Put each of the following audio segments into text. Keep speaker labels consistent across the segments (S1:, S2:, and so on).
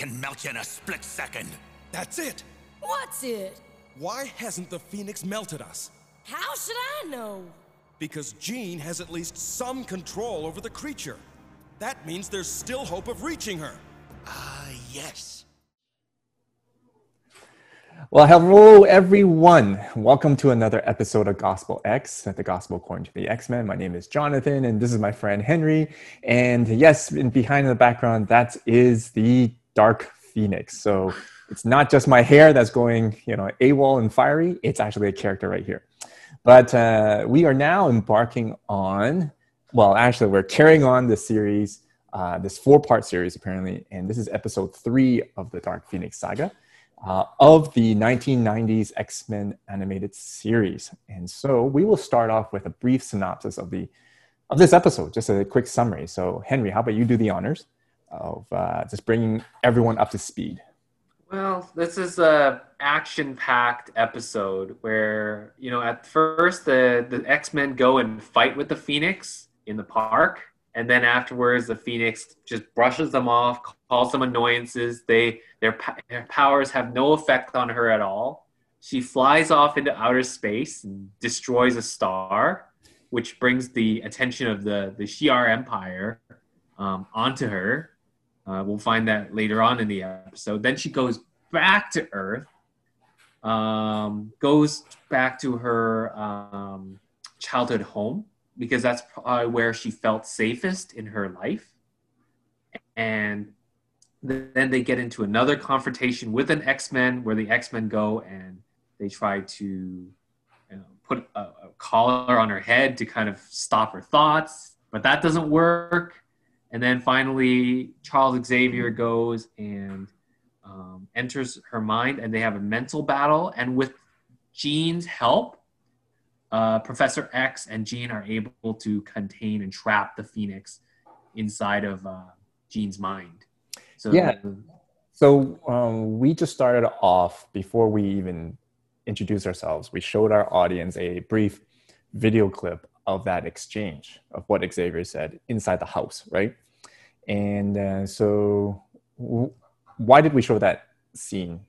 S1: can melt you in a split second.
S2: That's it.
S3: What's it?
S2: Why hasn't the Phoenix melted us?
S3: How should I know?
S2: Because Jean has at least some control over the creature. That means there's still hope of reaching her.
S1: Ah, yes.
S4: Well, hello everyone. Welcome to another episode of Gospel X, at the Gospel according to the X-Men. My name is Jonathan, and this is my friend Henry. And yes, in behind in the background, that is the Dark Phoenix. So it's not just my hair that's going, you know, AWOL and fiery. It's actually a character right here. But uh, we are now embarking on, well, actually, we're carrying on the series, uh, this four-part series apparently, and this is episode three of the Dark Phoenix saga uh, of the 1990s X Men animated series. And so we will start off with a brief synopsis of the of this episode, just a quick summary. So Henry, how about you do the honors of uh, just bringing everyone up to speed?
S5: Well, this is a action-packed episode where you know at first the the X Men go and fight with the Phoenix in the park, and then afterwards the phoenix just brushes them off calls them annoyances. They their, their, powers have no effect on her at all. She flies off into outer space and destroys a star which brings the attention of the the shi'ar empire um, onto her uh, we'll find that later on in the episode then she goes back to earth um, goes back to her um, childhood home because that's where she felt safest in her life. And then they get into another confrontation with an X Men where the X Men go and they try to you know, put a, a, collar on her head to kind of stop her thoughts, but that doesn't work. And then finally, Charles Xavier goes and um, enters her mind, and they have a mental battle. And with Jean's help, uh, Professor X and Jean are able to contain and trap the Phoenix inside of uh, Jean's mind.
S4: So yeah. So um, we just started off before we even introduced ourselves. We showed our audience a brief video clip of that exchange of what Xavier said inside the house, right? And uh, so, w- why did we show that scene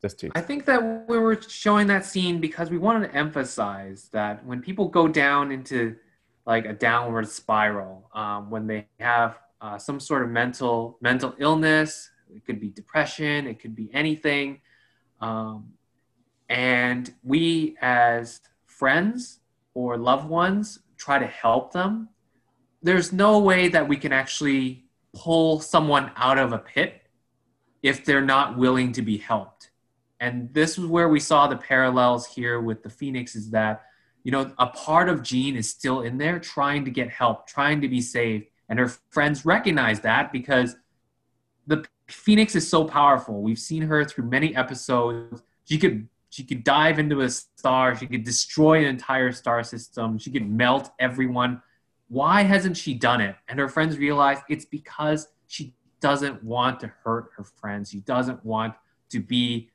S5: just to. I think that we were showing that scene because we wanted to emphasize that when people go down into like a downward spiral, um, when they have uh, some sort of mental mental illness, it could be depression, it could be anything, um, and we as friends or loved ones try to help them. There's no way that we can actually pull someone out of a pit if they're not willing to be helped and this is where we saw the parallels here with the Phoenix is that, you know, a part of Jean is still in there trying to get help, trying to be saved. And her friends recognize that because the Phoenix is so powerful. We've seen her through many episodes. She could she could dive into a star, she could destroy an entire star system, she could melt everyone. Why hasn't she done it? And her friends realize it's because she doesn't want to hurt her friends. She doesn't want to be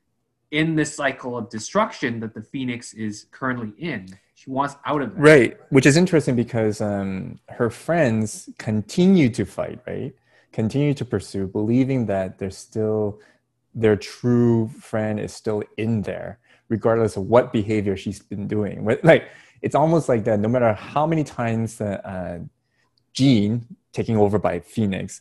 S5: in this cycle of destruction that the phoenix is currently in she wants out of it
S4: right which is interesting because um, her friends continue to fight right continue to pursue believing that there's still their true friend is still in there regardless of what behavior she's been doing like it's almost like that no matter how many times the uh, jean taking over by phoenix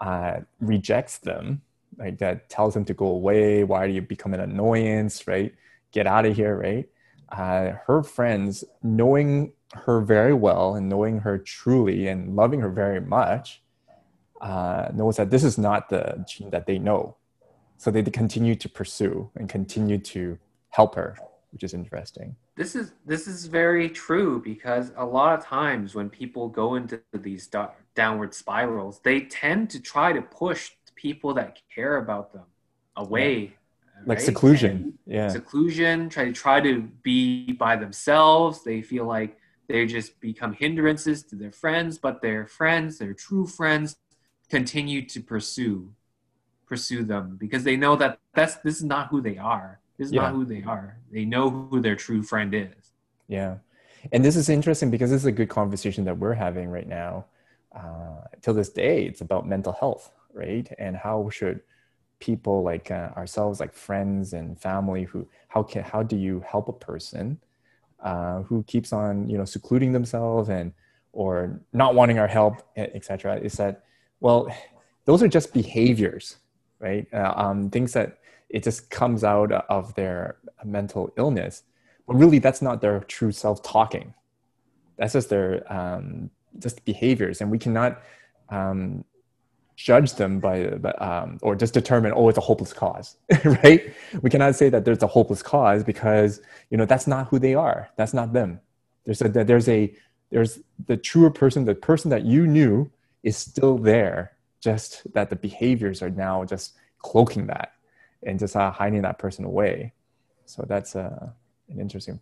S4: uh, rejects them like that tells them to go away. Why do you become an annoyance, right? Get out of here, right? Uh, her friends, knowing her very well and knowing her truly and loving her very much, uh, knows that this is not the Jean that they know. So they continue to pursue and continue to help her, which is interesting.
S5: This is this is very true because a lot of times when people go into these downward spirals, they tend to try to push people that care about them away. Yeah.
S4: Like right? seclusion. And yeah.
S5: Seclusion, try to try to be by themselves. They feel like they just become hindrances to their friends, but their friends, their true friends, continue to pursue pursue them because they know that that's this is not who they are. This is yeah. not who they are. They know who their true friend is.
S4: Yeah. And this is interesting because this is a good conversation that we're having right now. Uh, till this day, it's about mental health right? And how should people like uh, ourselves, like friends and family, who how can how do you help a person uh, who keeps on you know secluding themselves and or not wanting our help, etc. Is that well, those are just behaviors, right? Uh, um, things that it just comes out of their mental illness, but really that's not their true self talking. That's just their um, just behaviors, and we cannot um, judge them by, by um, or just determine oh it's a hopeless cause right? We cannot say that there's a hopeless cause because you know that's not who they are. That's not them. There's a there's a there's the truer person the person that you knew is still there just that the behaviors are now just cloaking that and just uh, hiding that person away. So that's uh, an interesting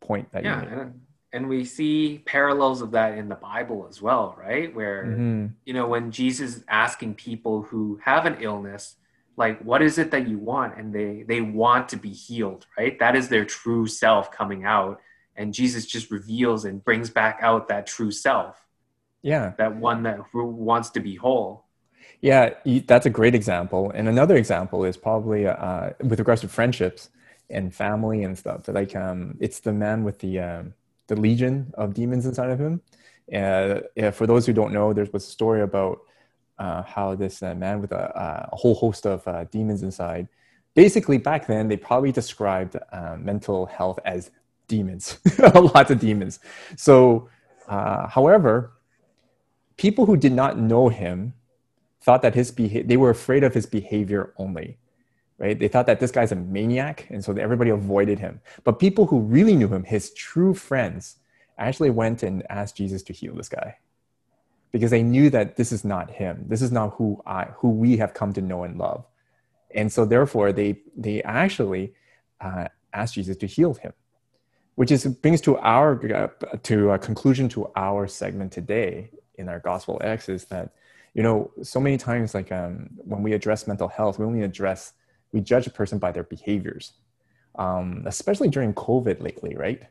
S4: point that
S5: yeah,
S4: you made.
S5: and we see parallels of that in the bible as well right? Where
S4: mm-hmm.
S5: you know when jesus is asking people who have an illness like what is it that you want? And they they want to be healed right? That is their true self coming out. And jesus just reveals and brings back out that true self.
S4: Yeah.
S5: That one that wants to be whole
S4: yeah that's a great example and another example is probably uh, with regards to friendships and family and stuff like um, it's the man with the um, the legion of demons inside of him. Uh, yeah, for those who don't know, there was a story about uh, how this uh, man with a, a, whole host of uh, demons inside. Basically, back then they probably described uh, mental health as demons, lots of demons. So, uh, however, people who did not know him thought that his behavior, they were afraid of his behavior only right? They thought that this guy's a maniac, and so everybody avoided him. But people who really knew him, his true friends, actually went and asked Jesus to heal this guy because they knew that this is not him. This is not who I, who we have come to know and love. And so, therefore, they they actually uh, asked Jesus to heal him, which is brings to our uh, to a conclusion to our segment today in our Gospel X is that you know so many times like um, when we address mental health, we only address we judge a person by their behaviors, um, especially during COVID lately, right?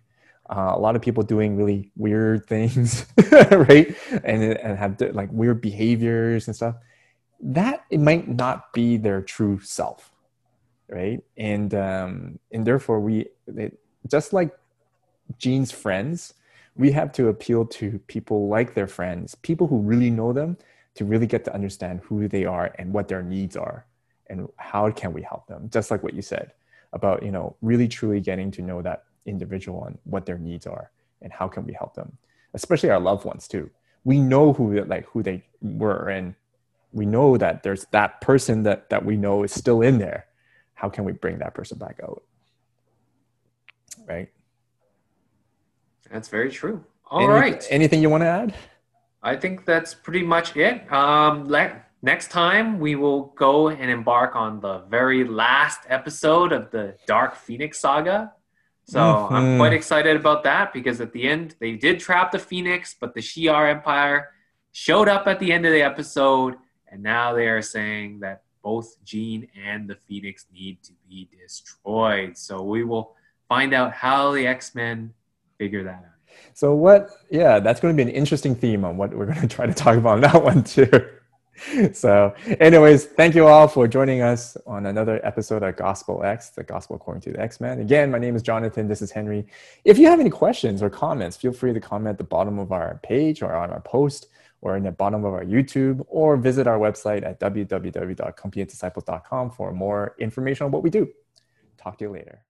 S4: Uh, a lot of people doing really weird things, right? And, and have like weird behaviors and stuff. That it might not be their true self, right? And um, and therefore we it, just like Jean's friends, we have to appeal to people like their friends, people who really know them, to really get to understand who they are and what their needs are and how can we help them just like what you said about you know really truly getting to know that individual and what their needs are and how can we help them especially our loved ones too. We know who like who they were and we know that there's that person that that we know is still in there. How can we bring that person back out? Right?
S5: That's very true. All
S4: Any,
S5: right.
S4: anything you want to add
S5: i think that's pretty much it um Next time, we will go and embark on the very last episode of the Dark Phoenix saga. So mm-hmm. I'm quite excited about that because at the end, they did trap the Phoenix, but the Shi'ar Empire showed up at the end of the episode, and now they are saying that both Jean and the Phoenix need to be destroyed. So we will find out how the X Men figure that out.
S4: So what? Yeah, that's going to be an interesting theme on what we're going to try to talk about on that one too. so anyways thank you all for joining us on another episode of gospel x the gospel according to the x-men again my name is jonathan this is henry if you have any questions or comments feel free to comment at the bottom of our page or on our post or in the bottom of our youtube or visit our website at www.completedisciples.com for more information on what we do talk to you later